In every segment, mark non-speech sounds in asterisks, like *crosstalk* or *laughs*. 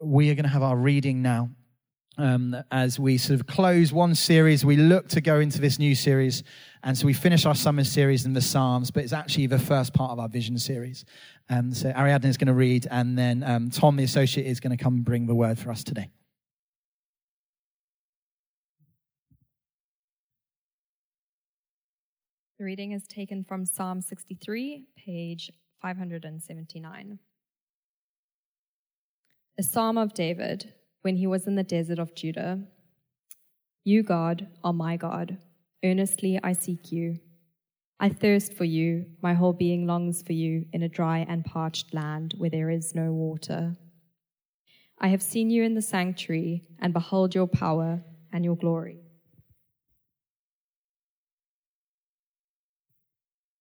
we are going to have our reading now. Um, as we sort of close one series, we look to go into this new series. And so we finish our summer series in the Psalms, but it's actually the first part of our vision series. Um, so Ariadne is going to read, and then um, Tom, the associate, is going to come and bring the word for us today. The reading is taken from Psalm 63, page 579. A psalm of David when he was in the desert of Judah. You, God, are my God. Earnestly I seek you. I thirst for you. My whole being longs for you in a dry and parched land where there is no water. I have seen you in the sanctuary and behold your power and your glory.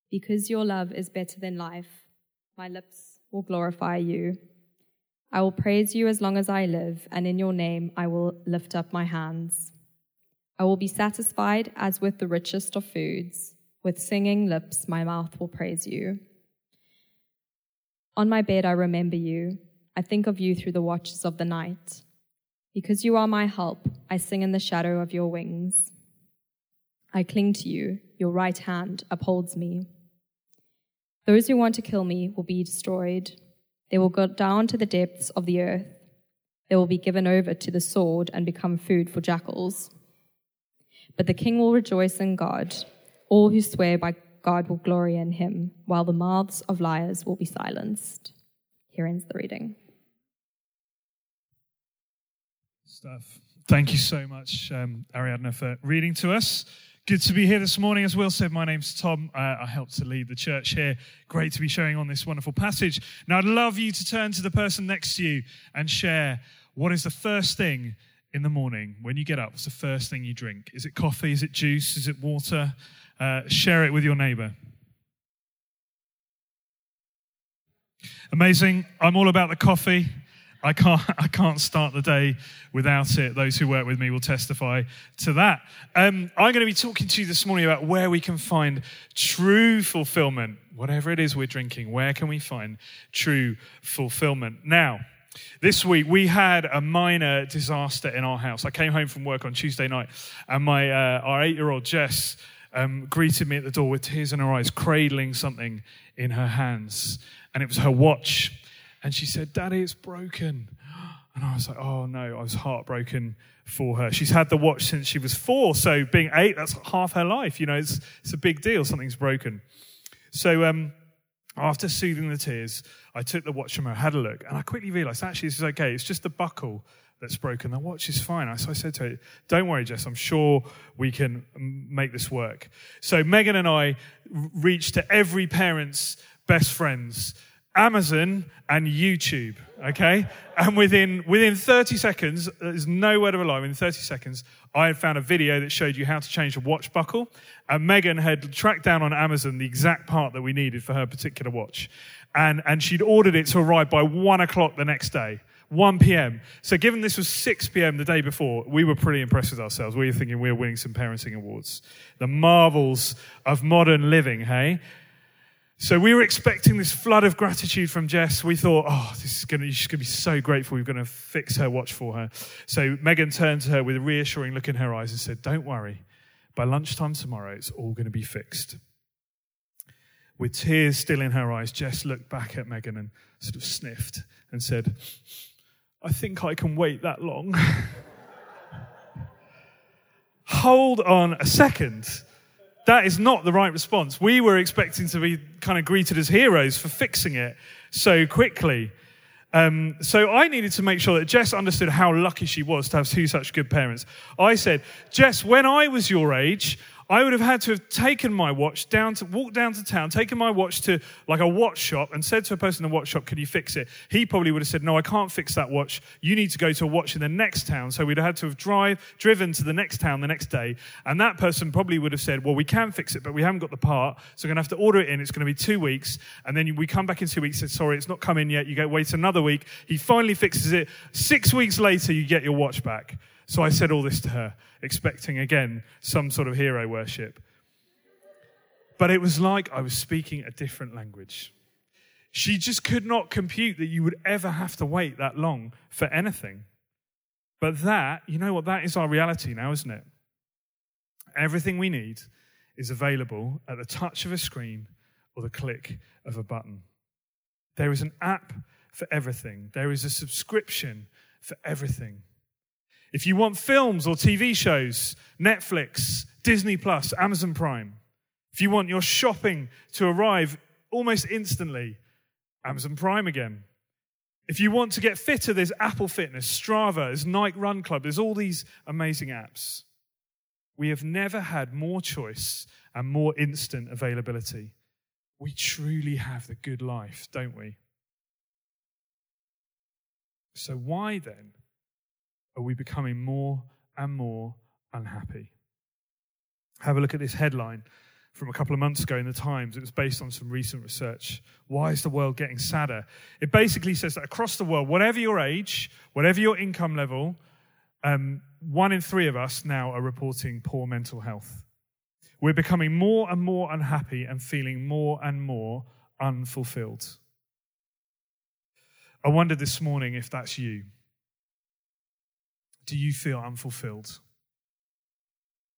Because your love is better than life, my lips will glorify you. I will praise you as long as I live, and in your name I will lift up my hands. I will be satisfied as with the richest of foods. With singing lips, my mouth will praise you. On my bed, I remember you. I think of you through the watches of the night. Because you are my help, I sing in the shadow of your wings. I cling to you, your right hand upholds me. Those who want to kill me will be destroyed. They will go down to the depths of the earth. They will be given over to the sword and become food for jackals. But the king will rejoice in God. All who swear by God will glory in him, while the mouths of liars will be silenced. Here ends the reading. Stuff. Thank you so much, um, Ariadne, for reading to us. Good to be here this morning. As Will said, my name's Tom. Uh, I help to lead the church here. Great to be sharing on this wonderful passage. Now, I'd love you to turn to the person next to you and share what is the first thing in the morning when you get up. What's the first thing you drink? Is it coffee? Is it juice? Is it water? Uh, share it with your neighbor. Amazing. I'm all about the coffee. I can't, *laughs* I can't start the day without it. Those who work with me will testify to that. Um, I'm going to be talking to you this morning about where we can find true fulfillment. Whatever it is we're drinking, where can we find true fulfillment? Now, this week we had a minor disaster in our house. I came home from work on Tuesday night, and my uh, our eight-year-old Jess um, greeted me at the door with tears in her eyes, cradling something in her hands, and it was her watch. And she said, Daddy, it's broken. And I was like, oh no, I was heartbroken for her. She's had the watch since she was four. So being eight, that's half her life. You know, it's, it's a big deal. Something's broken. So um, after soothing the tears, I took the watch from her, had a look, and I quickly realized actually this is okay. It's just the buckle that's broken. The watch is fine. So I said to her, Don't worry, Jess, I'm sure we can make this work. So Megan and I reached to every parent's best friends Amazon and YouTube, okay? And within, within 30 seconds, there's no word of a lie, within 30 seconds, I had found a video that showed you how to change a watch buckle. And Megan had tracked down on Amazon the exact part that we needed for her particular watch. And, and she'd ordered it to arrive by one o'clock the next day. 1 p.m. So, given this was 6 p.m. the day before, we were pretty impressed with ourselves. We were thinking we were winning some parenting awards. The marvels of modern living, hey? So we were expecting this flood of gratitude from Jess. We thought, oh, this is to, she's going to be so grateful. We're going to fix her watch for her. So Megan turned to her with a reassuring look in her eyes and said, don't worry. By lunchtime tomorrow, it's all going to be fixed. With tears still in her eyes, Jess looked back at Megan and sort of sniffed and said, I think I can wait that long. *laughs* Hold on a second that is not the right response. We were expecting to be kind of greeted as heroes for fixing it so quickly. Um, so I needed to make sure that Jess understood how lucky she was to have two such good parents. I said, Jess, when I was your age, I would have had to have taken my watch down to walk down to town, taken my watch to like a watch shop and said to a person in the watch shop, Can you fix it? He probably would have said, No, I can't fix that watch. You need to go to a watch in the next town. So we'd have had to have drive, driven to the next town the next day. And that person probably would have said, Well, we can fix it, but we haven't got the part. So we're going to have to order it in. It's going to be two weeks. And then we come back in two weeks and Sorry, it's not come in yet. You go wait another week. He finally fixes it. Six weeks later, you get your watch back. So I said all this to her, expecting again some sort of hero worship. But it was like I was speaking a different language. She just could not compute that you would ever have to wait that long for anything. But that, you know what, that is our reality now, isn't it? Everything we need is available at the touch of a screen or the click of a button. There is an app for everything, there is a subscription for everything. If you want films or TV shows, Netflix, Disney Plus, Amazon Prime. If you want your shopping to arrive almost instantly, Amazon Prime again. If you want to get fitter, there's Apple Fitness, Strava, there's Nike Run Club, there's all these amazing apps. We have never had more choice and more instant availability. We truly have the good life, don't we? So, why then are we becoming more and more unhappy? Have a look at this headline from a couple of months ago in the Times. It was based on some recent research. Why is the world getting sadder? It basically says that across the world, whatever your age, whatever your income level, um, one in three of us now are reporting poor mental health. We're becoming more and more unhappy and feeling more and more unfulfilled. I wondered this morning if that's you. Do you feel unfulfilled?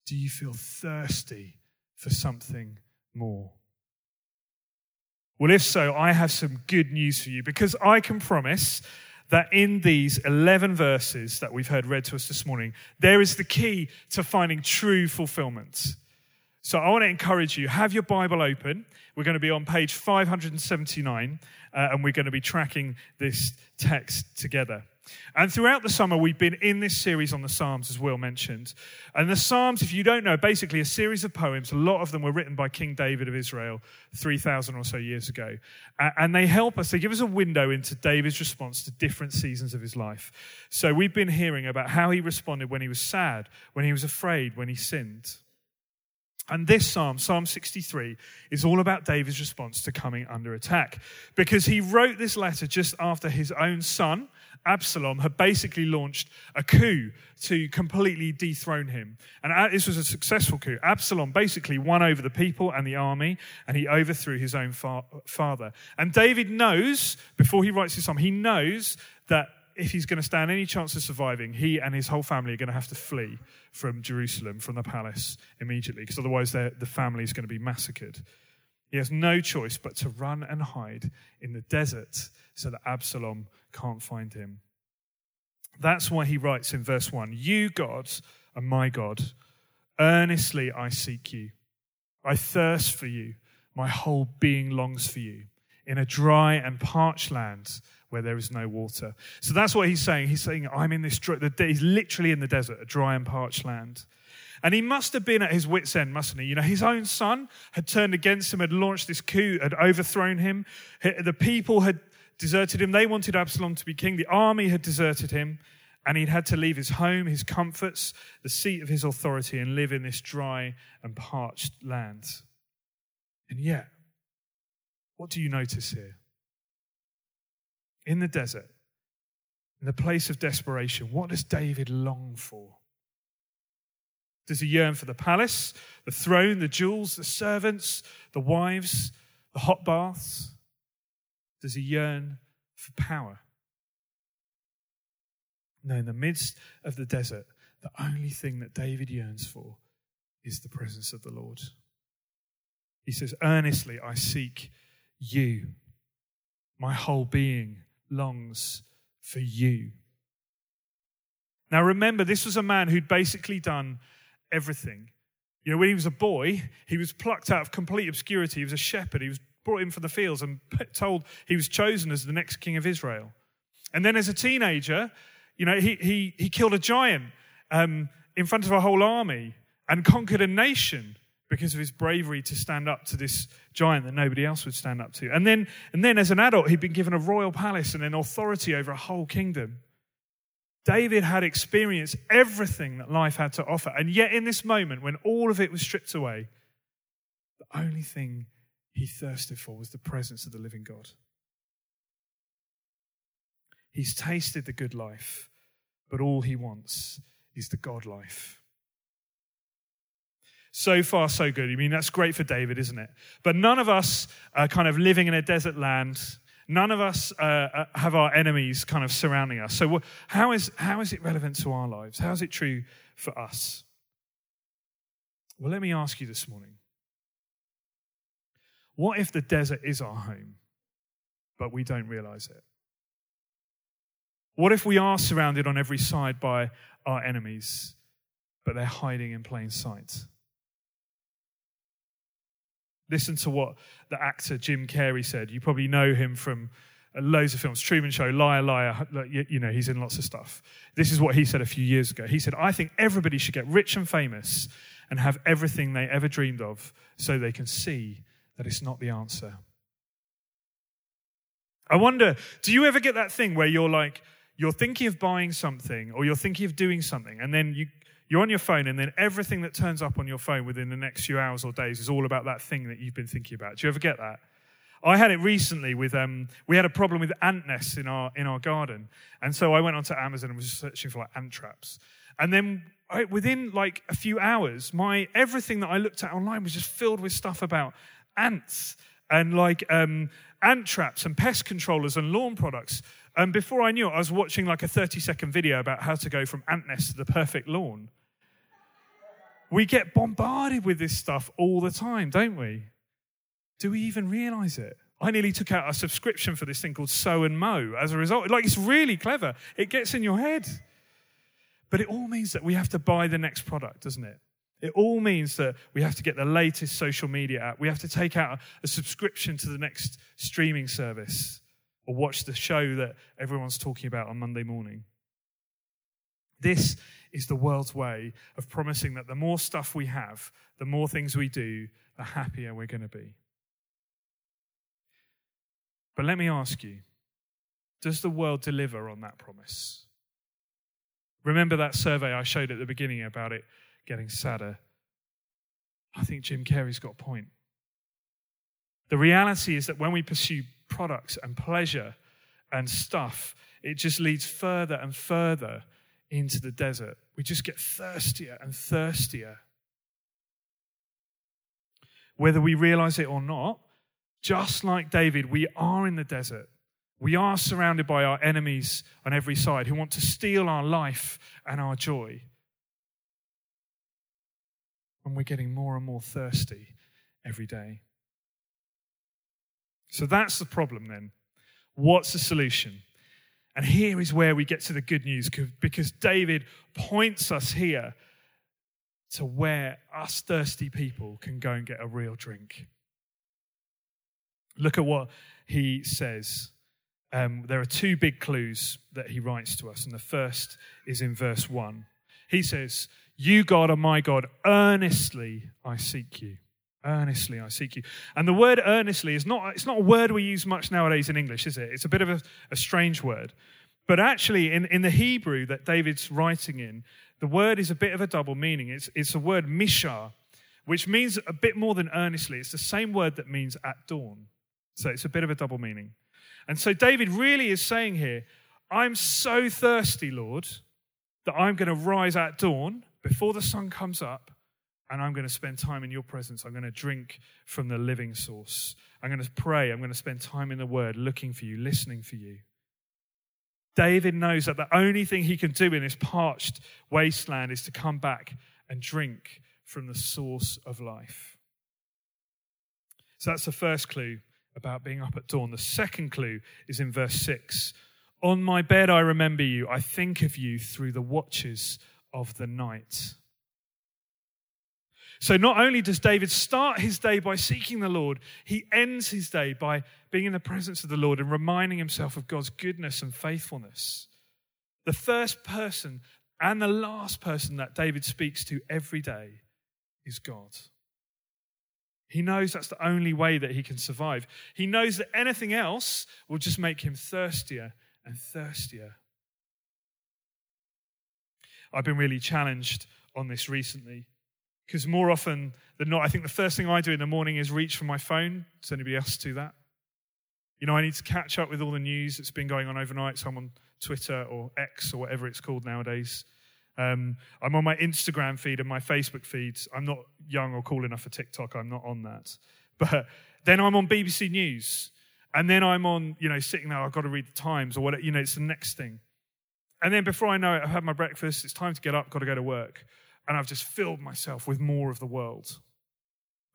Do you feel thirsty for something more? Well, if so, I have some good news for you because I can promise that in these 11 verses that we've heard read to us this morning, there is the key to finding true fulfillment. So I want to encourage you, have your Bible open. We're going to be on page 579, uh, and we're going to be tracking this text together. And throughout the summer, we've been in this series on the Psalms, as Will mentioned. And the Psalms, if you don't know, basically a series of poems. A lot of them were written by King David of Israel 3,000 or so years ago. And they help us, they give us a window into David's response to different seasons of his life. So we've been hearing about how he responded when he was sad, when he was afraid, when he sinned. And this psalm, Psalm 63, is all about David's response to coming under attack because he wrote this letter just after his own son, Absalom had basically launched a coup to completely dethrone him. And this was a successful coup. Absalom basically won over the people and the army, and he overthrew his own fa- father. And David knows, before he writes this psalm, he knows that if he's going to stand any chance of surviving, he and his whole family are going to have to flee from Jerusalem, from the palace immediately, because otherwise the family is going to be massacred. He has no choice but to run and hide in the desert so that Absalom can't find him. That's why he writes in verse 1 You, God, are my God. Earnestly I seek you. I thirst for you. My whole being longs for you in a dry and parched land where there is no water. So that's what he's saying. He's saying, I'm in this, he's literally in the desert, a dry and parched land. And he must have been at his wits' end, mustn't he? You know, his own son had turned against him, had launched this coup, had overthrown him. The people had deserted him. They wanted Absalom to be king. The army had deserted him. And he'd had to leave his home, his comforts, the seat of his authority, and live in this dry and parched land. And yet, what do you notice here? In the desert, in the place of desperation, what does David long for? Does he yearn for the palace, the throne, the jewels, the servants, the wives, the hot baths? Does he yearn for power? No, in the midst of the desert, the only thing that David yearns for is the presence of the Lord. He says, Earnestly I seek you. My whole being longs for you. Now remember, this was a man who'd basically done everything. You know, when he was a boy, he was plucked out of complete obscurity. He was a shepherd. He was brought in from the fields and told he was chosen as the next king of Israel. And then as a teenager, you know, he, he, he killed a giant um, in front of a whole army and conquered a nation because of his bravery to stand up to this giant that nobody else would stand up to. And then, and then as an adult, he'd been given a royal palace and an authority over a whole kingdom. David had experienced everything that life had to offer. And yet, in this moment, when all of it was stripped away, the only thing he thirsted for was the presence of the living God. He's tasted the good life, but all he wants is the God life. So far, so good. I mean, that's great for David, isn't it? But none of us are kind of living in a desert land None of us uh, uh, have our enemies kind of surrounding us. So, how, is, how is it relevant to our lives? How is it true for us? Well, let me ask you this morning what if the desert is our home, but we don't realize it? What if we are surrounded on every side by our enemies, but they're hiding in plain sight? Listen to what the actor Jim Carrey said. You probably know him from uh, loads of films Truman Show, Liar, Liar. You know, he's in lots of stuff. This is what he said a few years ago. He said, I think everybody should get rich and famous and have everything they ever dreamed of so they can see that it's not the answer. I wonder, do you ever get that thing where you're like, you're thinking of buying something or you're thinking of doing something, and then you, you're on your phone, and then everything that turns up on your phone within the next few hours or days is all about that thing that you've been thinking about. Do you ever get that? I had it recently with um, we had a problem with ant nests in our in our garden, and so I went onto Amazon and was searching for like ant traps. And then I, within like a few hours, my everything that I looked at online was just filled with stuff about ants and like um, ant traps and pest controllers and lawn products. And before I knew it, I was watching like a 30 second video about how to go from ant nest to the perfect lawn. We get bombarded with this stuff all the time, don't we? Do we even realize it? I nearly took out a subscription for this thing called Sow and Mow as a result. Like, it's really clever. It gets in your head. But it all means that we have to buy the next product, doesn't it? It all means that we have to get the latest social media app. We have to take out a subscription to the next streaming service or watch the show that everyone's talking about on Monday morning. This is the world's way of promising that the more stuff we have, the more things we do, the happier we're going to be. But let me ask you does the world deliver on that promise? Remember that survey I showed at the beginning about it getting sadder? I think Jim Carrey's got a point. The reality is that when we pursue products and pleasure and stuff, it just leads further and further into the desert. We just get thirstier and thirstier. Whether we realize it or not, just like David, we are in the desert. We are surrounded by our enemies on every side who want to steal our life and our joy. And we're getting more and more thirsty every day. So that's the problem then. What's the solution? And here is where we get to the good news because David points us here to where us thirsty people can go and get a real drink. Look at what he says. Um, there are two big clues that he writes to us, and the first is in verse 1. He says, You, God, are my God, earnestly I seek you. Earnestly I seek you. And the word earnestly is not, it's not a word we use much nowadays in English, is it? It's a bit of a, a strange word. But actually, in, in the Hebrew that David's writing in, the word is a bit of a double meaning. It's, it's a word mishar, which means a bit more than earnestly. It's the same word that means at dawn. So it's a bit of a double meaning. And so David really is saying here, I'm so thirsty, Lord, that I'm going to rise at dawn before the sun comes up and I'm going to spend time in your presence. I'm going to drink from the living source. I'm going to pray. I'm going to spend time in the word, looking for you, listening for you. David knows that the only thing he can do in this parched wasteland is to come back and drink from the source of life. So that's the first clue about being up at dawn. The second clue is in verse 6. On my bed I remember you. I think of you through the watches of the night. So, not only does David start his day by seeking the Lord, he ends his day by being in the presence of the Lord and reminding himself of God's goodness and faithfulness. The first person and the last person that David speaks to every day is God. He knows that's the only way that he can survive. He knows that anything else will just make him thirstier and thirstier. I've been really challenged on this recently. Because more often than not, I think the first thing I do in the morning is reach for my phone. Does anybody else do that? You know, I need to catch up with all the news that's been going on overnight. So I'm on Twitter or X or whatever it's called nowadays. Um, I'm on my Instagram feed and my Facebook feeds. I'm not young or cool enough for TikTok. I'm not on that. But then I'm on BBC News. And then I'm on, you know, sitting there, I've got to read the Times or whatever, you know, it's the next thing. And then before I know it, I've had my breakfast, it's time to get up, got to go to work. And I've just filled myself with more of the world.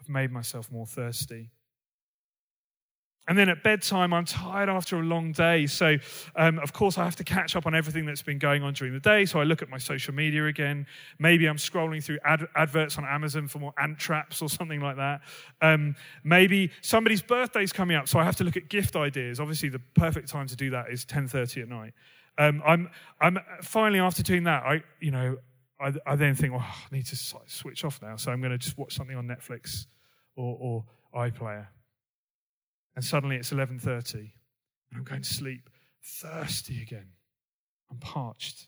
I've made myself more thirsty. And then at bedtime, I'm tired after a long day. So, um, of course, I have to catch up on everything that's been going on during the day. So, I look at my social media again. Maybe I'm scrolling through ad- adverts on Amazon for more ant traps or *laughs* something like that. Um, maybe somebody's birthday's coming up. So, I have to look at gift ideas. Obviously, the perfect time to do that is 10.30 at night. Um, I'm, I'm finally, after doing that, I, you know, I, I then think, well, I need to switch off now. So, I'm going to just watch something on Netflix or, or iPlayer and suddenly it's 11:30 and I'm going to sleep thirsty again. I'm parched.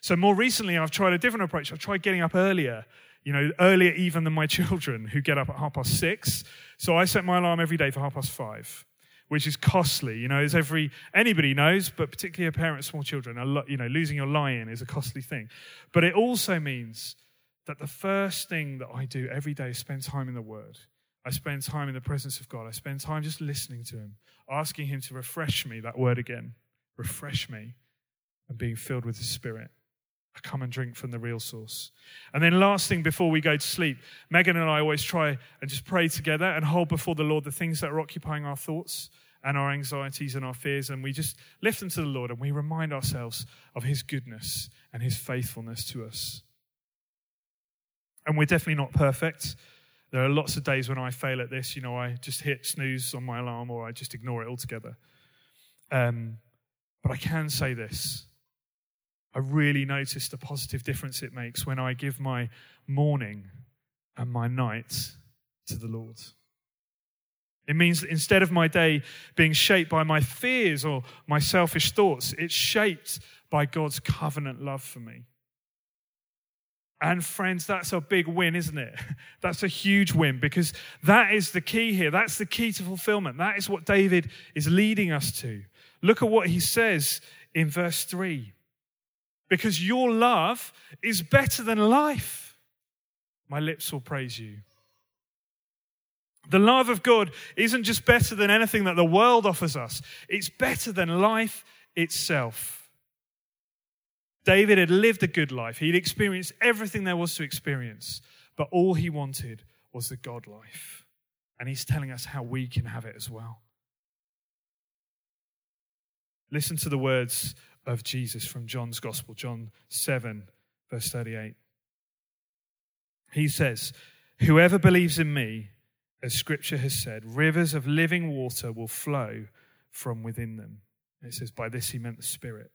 So more recently I've tried a different approach. I've tried getting up earlier, you know, earlier even than my *laughs* children who get up at half past 6. So I set my alarm every day for half past 5 which is costly. You know, as every anybody knows, but particularly a parent of small children, a you know, losing your lie-in is a costly thing. But it also means that the first thing that I do every day is spend time in the Word. I spend time in the presence of God. I spend time just listening to Him, asking Him to refresh me, that word again, refresh me, and being filled with the Spirit. I come and drink from the real source. And then, last thing before we go to sleep, Megan and I always try and just pray together and hold before the Lord the things that are occupying our thoughts and our anxieties and our fears. And we just lift them to the Lord and we remind ourselves of His goodness and His faithfulness to us. And we're definitely not perfect. There are lots of days when I fail at this. You know, I just hit snooze on my alarm or I just ignore it altogether. Um, but I can say this I really notice the positive difference it makes when I give my morning and my night to the Lord. It means that instead of my day being shaped by my fears or my selfish thoughts, it's shaped by God's covenant love for me. And friends, that's a big win, isn't it? *laughs* That's a huge win because that is the key here. That's the key to fulfillment. That is what David is leading us to. Look at what he says in verse 3 because your love is better than life. My lips will praise you. The love of God isn't just better than anything that the world offers us, it's better than life itself. David had lived a good life. He'd experienced everything there was to experience, but all he wanted was the God life. And he's telling us how we can have it as well. Listen to the words of Jesus from John's Gospel, John 7, verse 38. He says, Whoever believes in me, as scripture has said, rivers of living water will flow from within them. It says, By this he meant the Spirit.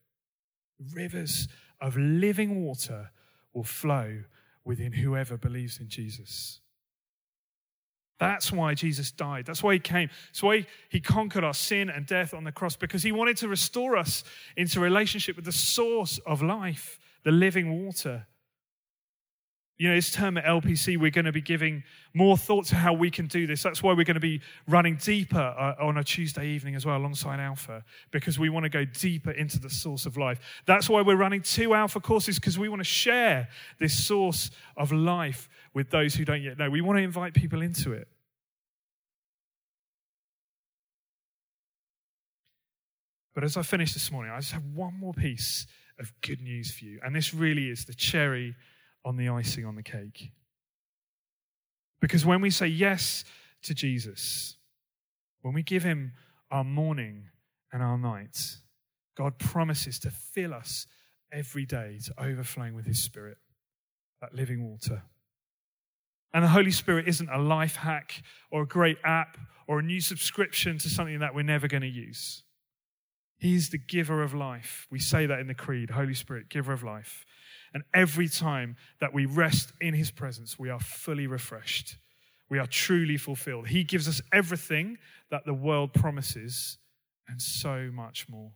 Rivers of living water will flow within whoever believes in Jesus. That's why Jesus died. That's why he came. That's why he conquered our sin and death on the cross, because he wanted to restore us into relationship with the source of life, the living water. You know, this term at LPC, we're going to be giving more thought to how we can do this. That's why we're going to be running deeper uh, on a Tuesday evening as well, alongside Alpha, because we want to go deeper into the source of life. That's why we're running two Alpha courses, because we want to share this source of life with those who don't yet know. We want to invite people into it. But as I finish this morning, I just have one more piece of good news for you. And this really is the cherry on the icing on the cake. Because when we say yes to Jesus, when we give him our morning and our night, God promises to fill us every day to overflowing with his spirit, that living water. And the Holy Spirit isn't a life hack or a great app or a new subscription to something that we're never going to use. He's the giver of life. We say that in the Creed Holy Spirit, giver of life. And every time that we rest in his presence, we are fully refreshed. We are truly fulfilled. He gives us everything that the world promises and so much more.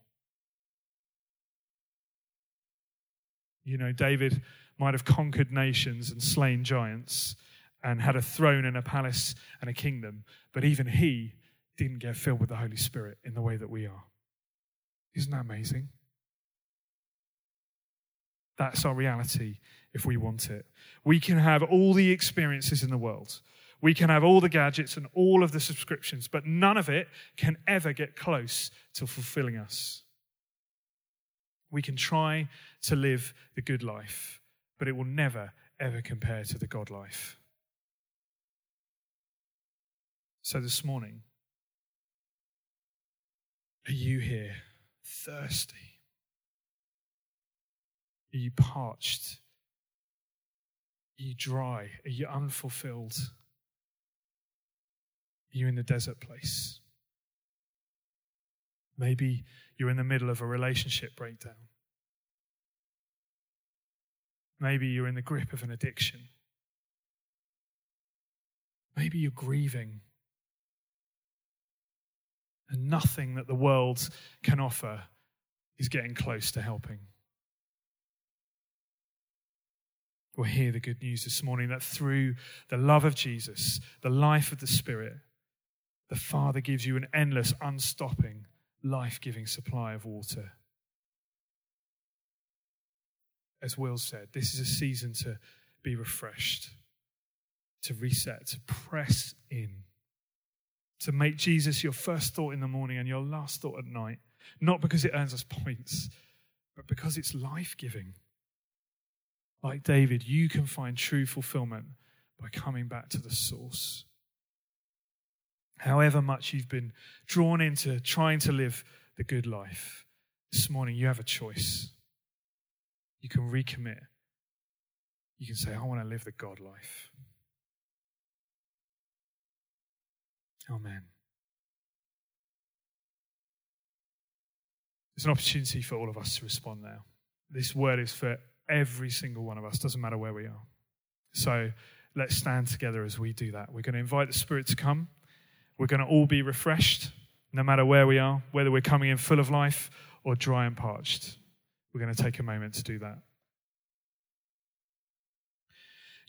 You know, David might have conquered nations and slain giants and had a throne and a palace and a kingdom, but even he didn't get filled with the Holy Spirit in the way that we are. Isn't that amazing? That's our reality if we want it. We can have all the experiences in the world. We can have all the gadgets and all of the subscriptions, but none of it can ever get close to fulfilling us. We can try to live the good life, but it will never, ever compare to the God life. So this morning, are you here thirsty? Are you parched? Are you dry? Are you unfulfilled? Are you in the desert place? Maybe you're in the middle of a relationship breakdown. Maybe you're in the grip of an addiction. Maybe you're grieving. And nothing that the world can offer is getting close to helping. We'll hear the good news this morning that through the love of Jesus, the life of the Spirit, the Father gives you an endless, unstopping, life giving supply of water. As Will said, this is a season to be refreshed, to reset, to press in, to make Jesus your first thought in the morning and your last thought at night, not because it earns us points, but because it's life giving. Like David, you can find true fulfillment by coming back to the source. However much you've been drawn into trying to live the good life, this morning you have a choice. You can recommit. You can say, I want to live the God life. Amen. It's an opportunity for all of us to respond now. This word is for every single one of us, doesn't matter where we are. So let's stand together as we do that. We're going to invite the Spirit to come. We're going to all be refreshed, no matter where we are, whether we're coming in full of life or dry and parched. We're going to take a moment to do that.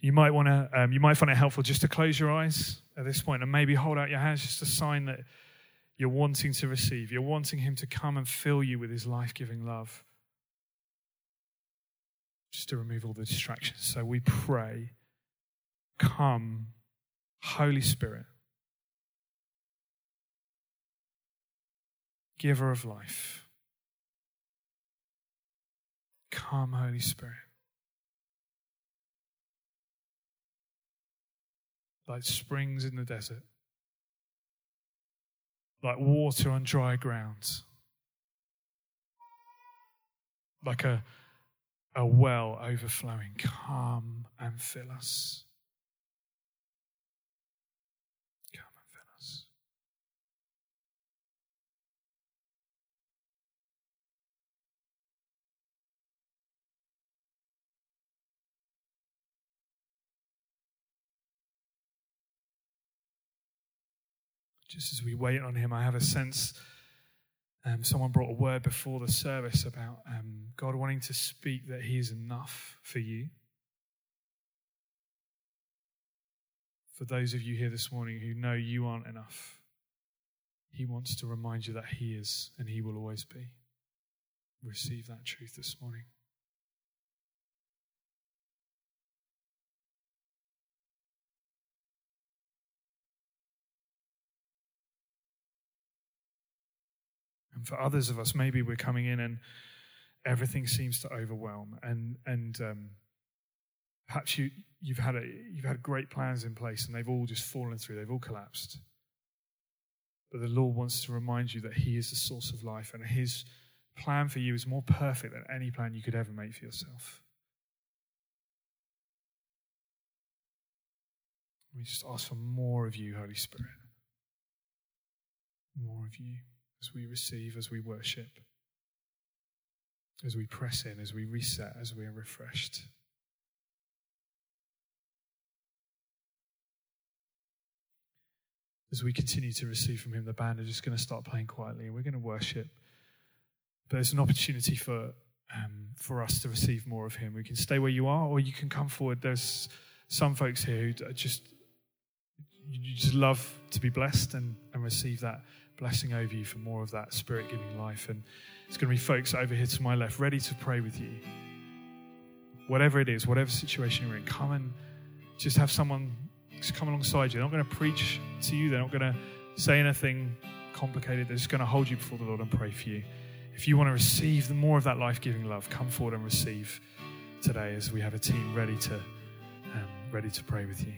You might want to, um, you might find it helpful just to close your eyes at this point and maybe hold out your hands, just a sign that you're wanting to receive. You're wanting Him to come and fill you with His life giving love just to remove all the distractions. So we pray, come, Holy Spirit, giver of life. Come, Holy Spirit. Like springs in the desert, like water on dry ground, like a a well overflowing. Come and fill us. Come and fill us. Just as we wait on Him, I have a sense um, someone brought a word before the service about um, God wanting to speak that He is enough for you. For those of you here this morning who know you aren't enough, He wants to remind you that He is and He will always be. Receive that truth this morning. For others of us, maybe we're coming in and everything seems to overwhelm, and and um, perhaps you you've had a, you've had great plans in place, and they've all just fallen through. They've all collapsed. But the Lord wants to remind you that He is the source of life, and His plan for you is more perfect than any plan you could ever make for yourself. We just ask for more of you, Holy Spirit. More of you as we receive, as we worship, as we press in, as we reset, as we are refreshed. As we continue to receive from Him, the band are just going to start playing quietly and we're going to worship. But there's an opportunity for, um, for us to receive more of Him. We can stay where you are or you can come forward. There's some folks here who just, you just love to be blessed and, and receive that blessing over you for more of that spirit giving life. And it's going to be folks over here to my left ready to pray with you. Whatever it is, whatever situation you're in, come and just have someone just come alongside you. They're not going to preach to you. They're not going to say anything complicated. They're just going to hold you before the Lord and pray for you. If you want to receive the more of that life-giving love, come forward and receive today as we have a team ready to um, ready to pray with you.